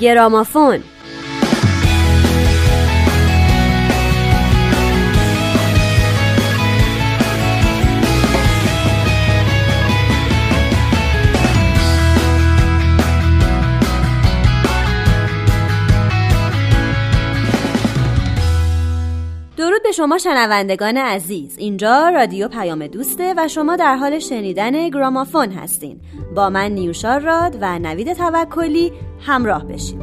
گرامافون. به شما شنوندگان عزیز. اینجا رادیو پیام دوسته و شما در حال شنیدن گرامافون هستین. با من نیوشار راد و نوید توکلی همراه بشید.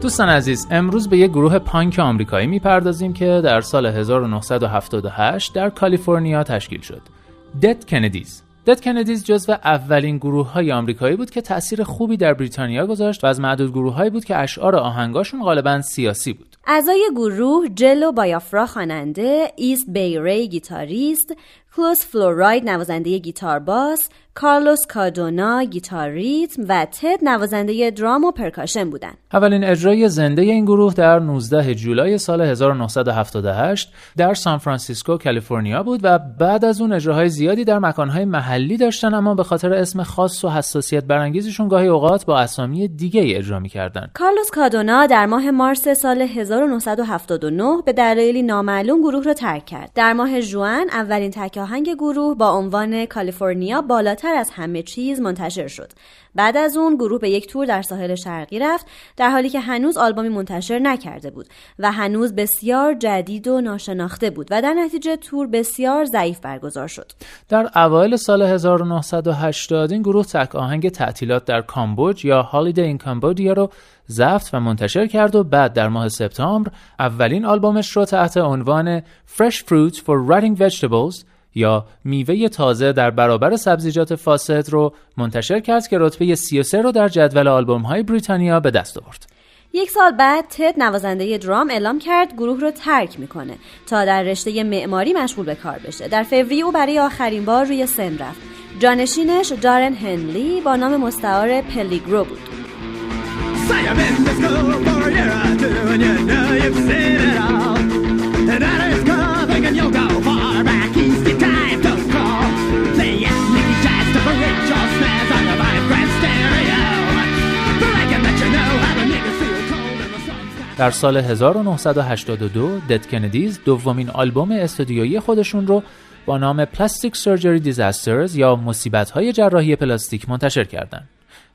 دوستان عزیز امروز به یک گروه پانک آمریکایی می‌پردازیم که در سال 1978 در کالیفرنیا تشکیل شد. دد کندیز دد کندیز جزو اولین گروه های آمریکایی بود که تاثیر خوبی در بریتانیا گذاشت و از معدود گروه هایی بود که اشعار آهنگاشون غالبا سیاسی بود. اعضای گروه جلو بایافرا خواننده، ایست بی ری گیتاریست، کلوس فلوراید نوازنده گیتار باس، کارلوس کادونا گیتار ریتم و تد نوازنده درام و پرکاشن بودند. اولین اجرای زنده این گروه در 19 جولای سال 1978 در سان فرانسیسکو کالیفرنیا بود و بعد از اون اجراهای زیادی در مکانهای محلی داشتن اما به خاطر اسم خاص و حساسیت برانگیزشون گاهی اوقات با اسامی دیگه ای اجرا می‌کردن. کارلوس کادونا در ماه مارس سال 1979 به دلایلی نامعلوم گروه را ترک کرد. در ماه ژوئن اولین تک آهنگ گروه با عنوان کالیفرنیا بالاتر از همه چیز منتشر شد. بعد از اون گروه به یک تور در ساحل شرقی رفت در حالی که هنوز آلبومی منتشر نکرده بود و هنوز بسیار جدید و ناشناخته بود و در نتیجه تور بسیار ضعیف برگزار شد. در اوایل سال 1980 این گروه تک آهنگ تعطیلات در کامبوج یا هالیدی این کامبودیا رو ضبط و منتشر کرد و بعد در ماه سپتامبر اولین آلبومش رو تحت عنوان Fresh Fruit for Writing Vegetables یا میوه تازه در برابر سبزیجات فاسد رو منتشر کرد که رتبه 33 رو در جدول آلبوم های بریتانیا به دست آورد. یک سال بعد تد نوازنده درام اعلام کرد گروه رو ترک می‌کنه تا در رشته معماری مشغول به کار بشه. در فوریه او برای آخرین بار روی سن رفت. جانشینش دارن هنلی با نام مستعار پلیگرو بود. در سال 1982 Dead Kennedys دومین آلبوم استودیویی خودشون رو با نام Plastic Surgery Disasters یا مصیبت های جراحی پلاستیک منتشر کردند.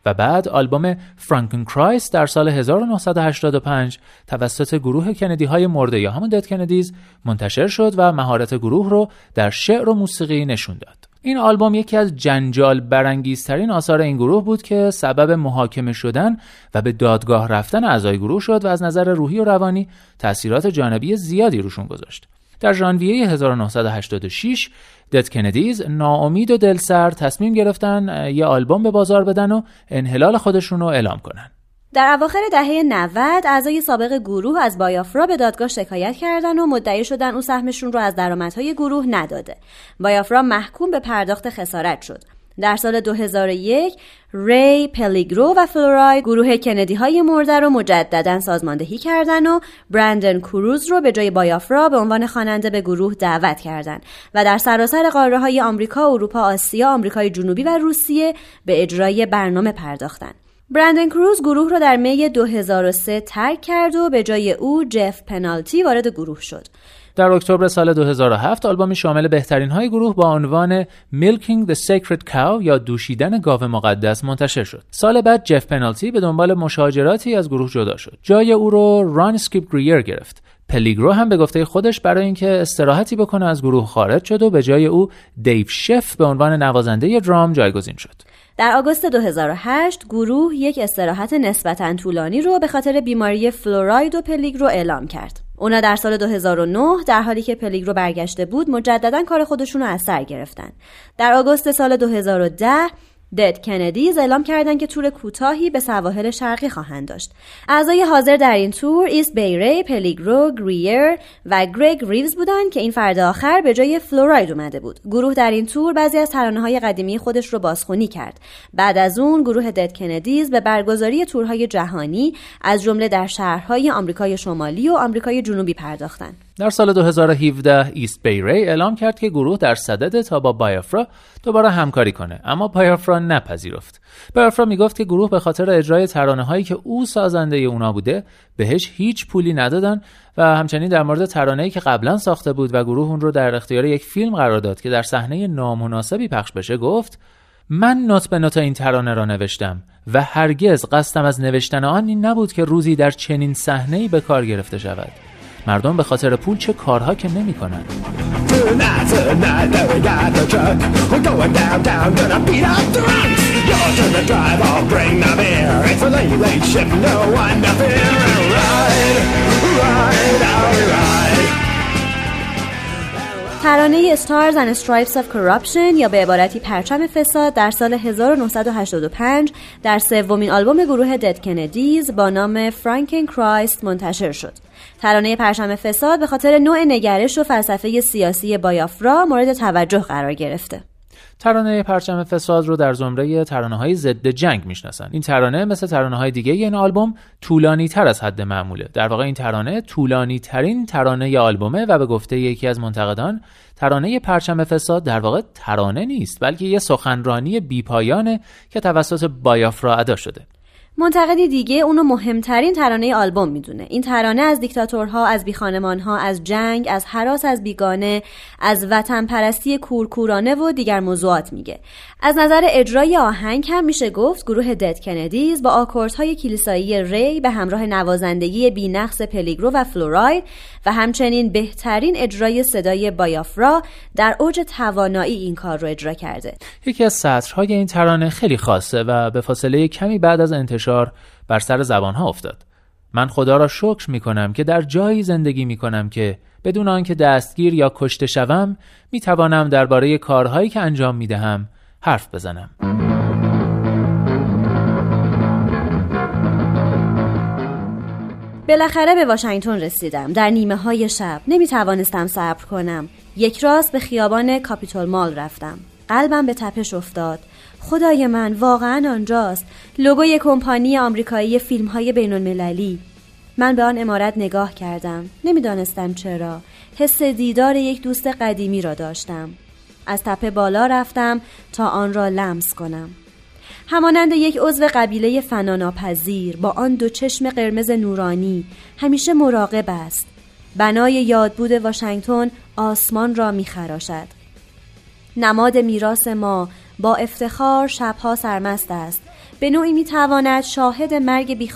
و بعد آلبوم Frankenchrist در سال 1985 توسط گروه کندی های مرده یا همون Dead Kennedys منتشر شد و مهارت گروه رو در شعر و موسیقی نشون داد. این آلبوم یکی از جنجال برانگیزترین آثار این گروه بود که سبب محاکمه شدن و به دادگاه رفتن اعضای گروه شد و از نظر روحی و روانی تاثیرات جانبی زیادی روشون گذاشت. در ژانویه 1986 دد کندیز ناامید و دلسر تصمیم گرفتن یه آلبوم به بازار بدن و انحلال خودشون رو اعلام کنن. در اواخر دهه 90 اعضای سابق گروه از بایافرا به دادگاه شکایت کردند و مدعی شدن او سهمشون رو از درآمدهای گروه نداده. بایافرا محکوم به پرداخت خسارت شد. در سال 2001 ری پلیگرو و فلورای گروه کندی های مرده رو مجددا سازماندهی کردند و برندن کروز رو به جای بایافرا به عنوان خواننده به گروه دعوت کردند و در سراسر قاره های آمریکا، اروپا، آسیا، آمریکای جنوبی و روسیه به اجرای برنامه پرداختند. برندن کروز گروه را در می 2003 ترک کرد و به جای او جف پنالتی وارد گروه شد. در اکتبر سال 2007 آلبومی شامل بهترین های گروه با عنوان Milking the Sacred Cow یا دوشیدن گاو مقدس منتشر شد. سال بعد جف پنالتی به دنبال مشاجراتی از گروه جدا شد. جای او رو ران سکیپ گریر گرفت. پلیگرو هم به گفته خودش برای اینکه استراحتی بکنه از گروه خارج شد و به جای او دیو شف به عنوان نوازنده درام جایگزین شد. در آگوست 2008 گروه یک استراحت نسبتا طولانی رو به خاطر بیماری فلوراید و پلیگرو اعلام کرد. اونا در سال 2009 در حالی که پلیگرو برگشته بود مجددا کار خودشون رو از سر گرفتن. در آگوست سال 2010 Dead Kennedys اعلام کردند که تور کوتاهی به سواحل شرقی خواهند داشت. اعضای حاضر در این تور ایست بی ری، پلیگرو، گریر و گرگ ریوز بودند که این فرد آخر به جای فلوراید اومده بود. گروه در این تور بعضی از ترانه های قدیمی خودش رو بازخونی کرد. بعد از اون گروه Dead Kennedys به برگزاری تورهای جهانی از جمله در شهرهای آمریکای شمالی و آمریکای جنوبی پرداختند. در سال 2017 ایست بیری اعلام کرد که گروه در صدد تا با بایافرا دوباره همکاری کنه اما بایافرا نپذیرفت. بایافرا می‌گفت که گروه به خاطر اجرای ترانه هایی که او سازنده اونا بوده بهش هیچ پولی ندادن و همچنین در مورد ترانه‌ای که قبلا ساخته بود و گروه اون رو در اختیار یک فیلم قرار داد که در صحنه نامناسبی پخش بشه گفت من نوت به نوت این ترانه را نوشتم و هرگز قصدم از نوشتن آن این نبود که روزی در چنین صحنه‌ای به کار گرفته شود. مردم به خاطر پول چه کارها که نمی کنند ترانه Stars and Stripes of Corruption یا به عبارتی پرچم فساد در سال 1985 در سومین آلبوم گروه دد کندیز با نام فرانکن کرایست منتشر شد. ترانه پرچم فساد به خاطر نوع نگرش و فلسفه سیاسی بایافرا مورد توجه قرار گرفته. ترانه پرچم فساد رو در زمره ترانه های ضد جنگ می‌شناسن. این ترانه مثل ترانه های دیگه این آلبوم طولانی تر از حد معموله. در واقع این ترانه طولانی ترین ترانه ی آلبومه و به گفته یکی از منتقدان ترانه پرچم فساد در واقع ترانه نیست بلکه یه سخنرانی بیپایانه که توسط بایافرا ادا شده. منتقدی دیگه اونو مهمترین ترانه آلبوم می‌دونه. این ترانه از دیکتاتورها از بیخانمانها از جنگ از حراس از بیگانه از وطن پرستی کورکورانه و دیگر موضوعات میگه. از نظر اجرای آهنگ هم میشه گفت گروه دد کندیز با آکوردهای کلیسایی ری به همراه نوازندگی بینقص پلیگرو و فلوراید و همچنین بهترین اجرای صدای بایافرا در اوج توانایی این کار رو اجرا کرده. یکی از سطرهای این ترانه خیلی خاصه و به فاصله کمی بعد از انتشار بر سر زبانها افتاد. من خدا را شکر می کنم که در جایی زندگی می کنم که بدون آنکه دستگیر یا کشته شوم می توانم درباره کارهایی که انجام می دهم حرف بزنم. بالاخره به واشنگتن رسیدم. در نیمه های شب نمی توانستم صبر کنم. یک راست به خیابان کاپیتول مال رفتم. قلبم به تپش افتاد. خدای من واقعا آنجاست. لوگوی کمپانی آمریکایی فیلم های بین المللی من به آن امارت نگاه کردم. نمی‌دانستم چرا. حس دیدار یک دوست قدیمی را داشتم. از تپه بالا رفتم تا آن را لمس کنم. همانند یک عضو قبیله فناناپذیر با آن دو چشم قرمز نورانی همیشه مراقب است. بنای یادبود واشنگتن آسمان را میخراشد. نماد میراث ما با افتخار شبها سرمست است. به نوعی می‌تواند شاهد مرگ بی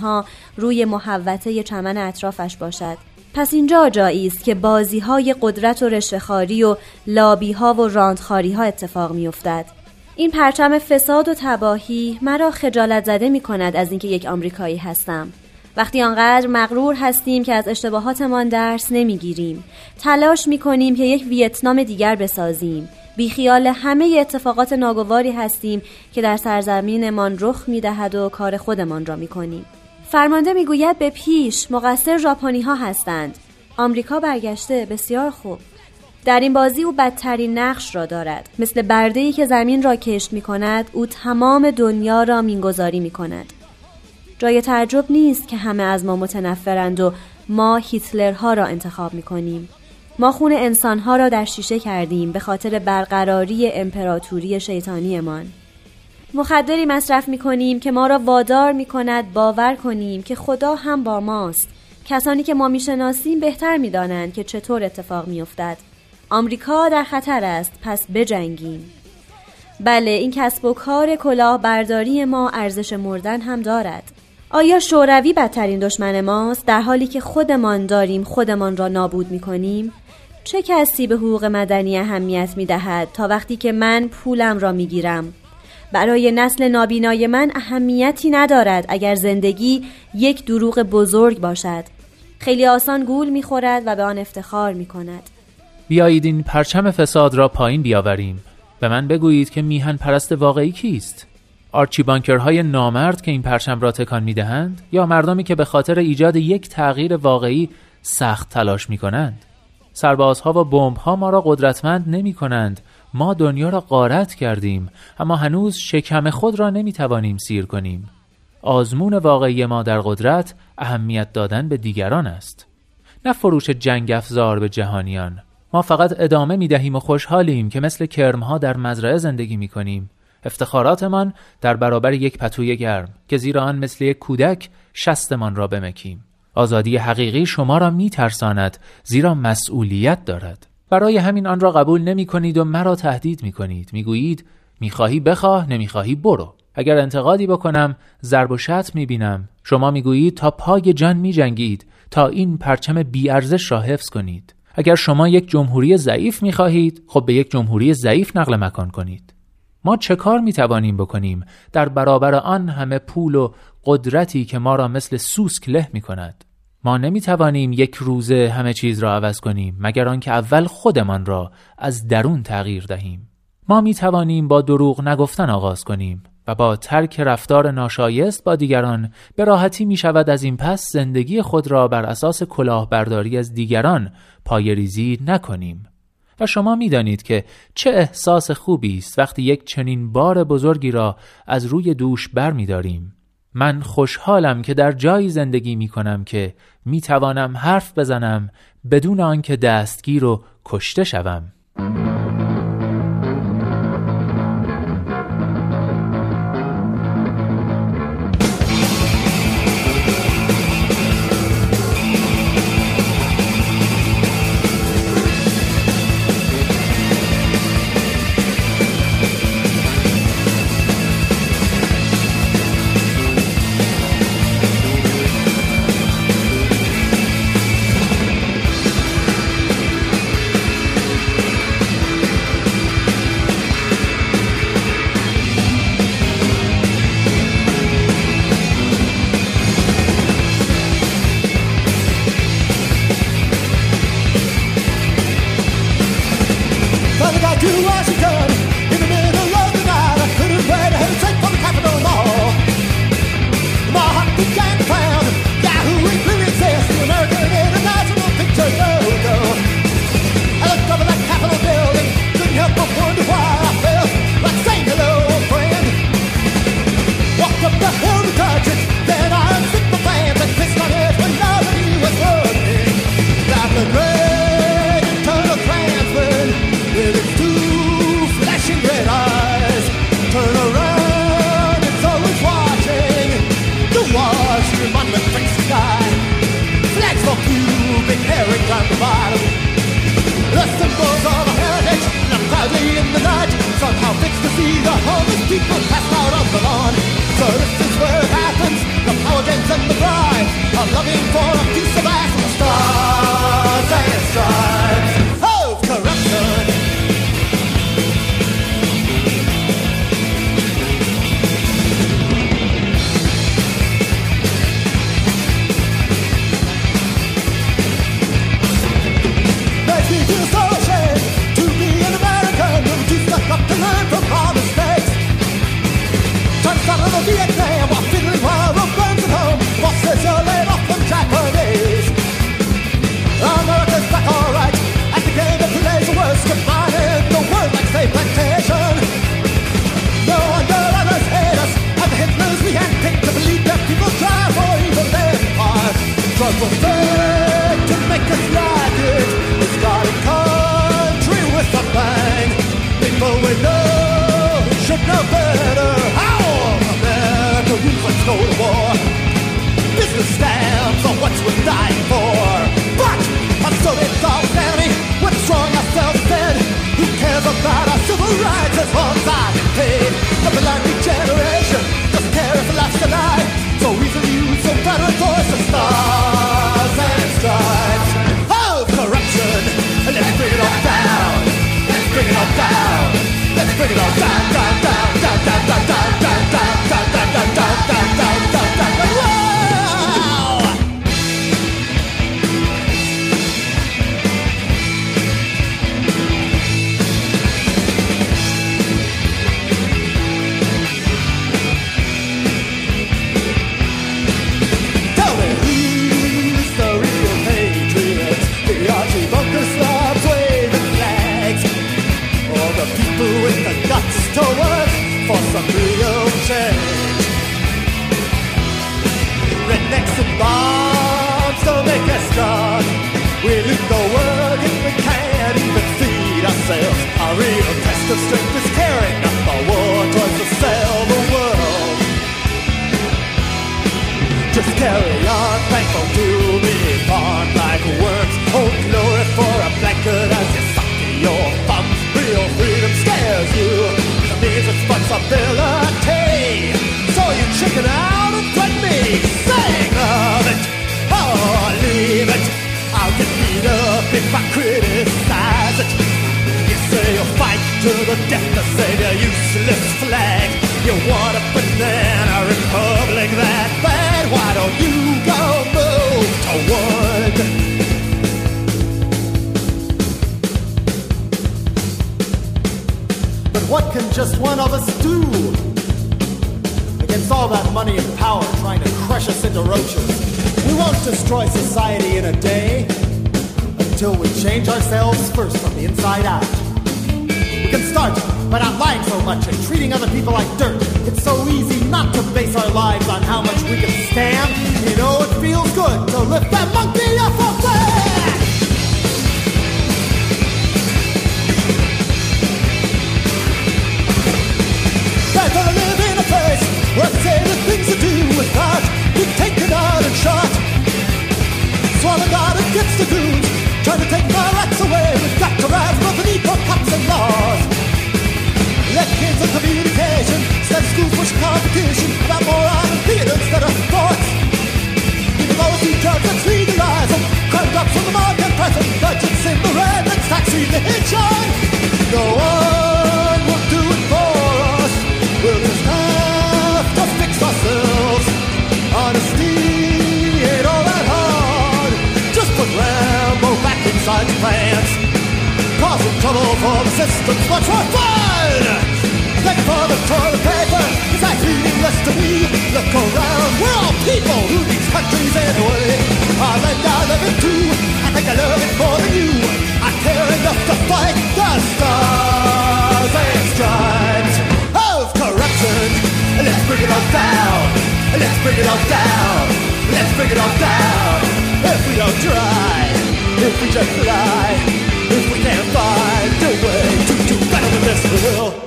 ها روی محوطه چمن اطرافش باشد. پس اینجا جایی است که بازی های قدرت و رشوهخواری و لابی ها و راندخاری ها اتفاق میافتد. این پرچم فساد و تباهی مرا خجالت زده می کند از اینکه یک آمریکایی هستم. وقتی آنقدر مغرور هستیم که از اشتباهاتمان درس نمی‌گیریم. تلاش می کنیم که یک ویتنام دیگر بسازیم. بیخیال همه اتفاقات ناگواری هستیم که در سرزمینمان رخ می دهد و کار خودمان را می کنیم فرمانده می‌گوید به پیش مقصر ژاپنی ها هستند. آمریکا برگشته بسیار خوب. در این بازی او بدترین نقش را دارد. مثل برده ای که زمین را کشت می کند او تمام دنیا را مینگذاری می کند جای تعجب نیست که همه از ما متنفرند و ما هیتلرها را انتخاب می کنیم ما خون انسانها را در شیشه کردیم به خاطر برقراری امپراتوری شیطانیمان. مخدری مصرف می کنیم که ما را وادار می کند باور کنیم که خدا هم با ماست. کسانی که ما می‌شناسیم بهتر می‌دانند که چطور اتفاق میافتد. آمریکا در خطر است پس بجنگیم. بله این کسب و کار کلاه برداری ما ارزش مردن هم دارد. آیا شوروی بدترین دشمن ماست؟ در حالی که خودمان داریم خودمان را نابود می کنیم؟ چه کسی به حقوق مدنی اهمیت می دهد تا وقتی که من پولم را می گیرم برای نسل نابینای من اهمیتی ندارد اگر زندگی یک دروغ بزرگ باشد. خیلی آسان گول می‌خورد و به آن افتخار می کند بیایید این پرچم فساد را پایین بیاوریم. به من بگویید که میهن پرست واقعی کیست؟ آرچی بانکرهای نامرد که این پرچم را تکان می‌دهند یا مردمی که به خاطر ایجاد یک تغییر واقعی سخت تلاش می کنند؟ سربازها و بمبها ما را قدرتمند نمی کنند ما دنیا را غارت کردیم اما هنوز شکم خود را نمی توانیم سیر کنیم. آزمون واقعی ما در قدرت اهمیت دادن به دیگران است. نه فروش جنگ افزار به جهانیان. ما فقط ادامه می دهیم و خوشحالیم که مثل کرمها در مزرعه زندگی می کنیم افتخاراتمان در برابر یک پتوی گرم که زیرا آن مثل یک کودک شستمان را بمکیم. آزادی حقیقی شما را می ترساند زیرا مسئولیت دارد. برای همین آن را قبول نمی کنید و مرا تهدید می کنید می گویید می خواهی بخواه نمی خواهی برو. اگر انتقادی بکنم ضرب و شتم می بینم شما می گویید تا پای جان می جنگید تا این پرچم بیارزش را حفظ کنید. اگر شما یک جمهوری ضعیف می خواهید خب به یک جمهوری ضعیف نقل مکان کنید. ما چه کار می توانیم بکنیم؟ در برابر آن همه پول و قدرتی که ما را مثل سوسک له می کند ما نمی توانیم یک روزه همه چیز را عوض کنیم مگر آنکه اول خودمان را از درون تغییر دهیم. ما می توانیم با دروغ نگفتن آغاز کنیم. و با ترک رفتار ناشایست با دیگران به راحتی می شود از این پس زندگی خود را بر اساس کلاهبرداری از دیگران پایریزی نکنیم و شما می دانید که چه احساس خوبی است وقتی یک چنین بار بزرگی را از روی دوش بر می داریم. من خوشحالم که در جایی زندگی می کنم که می توانم حرف بزنم بدون آنکه دستگیر و کشته شوم. to Washington. But we're to make us like it. We've got a country with a bang. People we know who should know better. How America rules, let's go to war. Business stands are what we're dying for. But our Soviet insanity, we're strong ourselves dead. Who cares about our civil rights as long as I get paid? The bloody generation doesn't care if it lasts a night. So easily used, so better voice to start side crush us into roaches. We won't destroy society in a day until we change ourselves first from the inside out. We can start by not lying so much and treating other people like dirt. It's so easy not to base our lives on how much we can stand. You know, it feels good to lift that monkey up off our back. Gonna live in a place where start a chart. For the system's much more fun. You for the toilet paper. It's like meaningless to me. Look around, we're all people who these countries anyway. Our land I love it too. I think I love it more than you. I care enough to fight the stars and stripes of corruption. Let's bring it all down. Let's bring it all down. Let's bring it all down. If we don't try, if we just lie and find a way to do better than this. Will.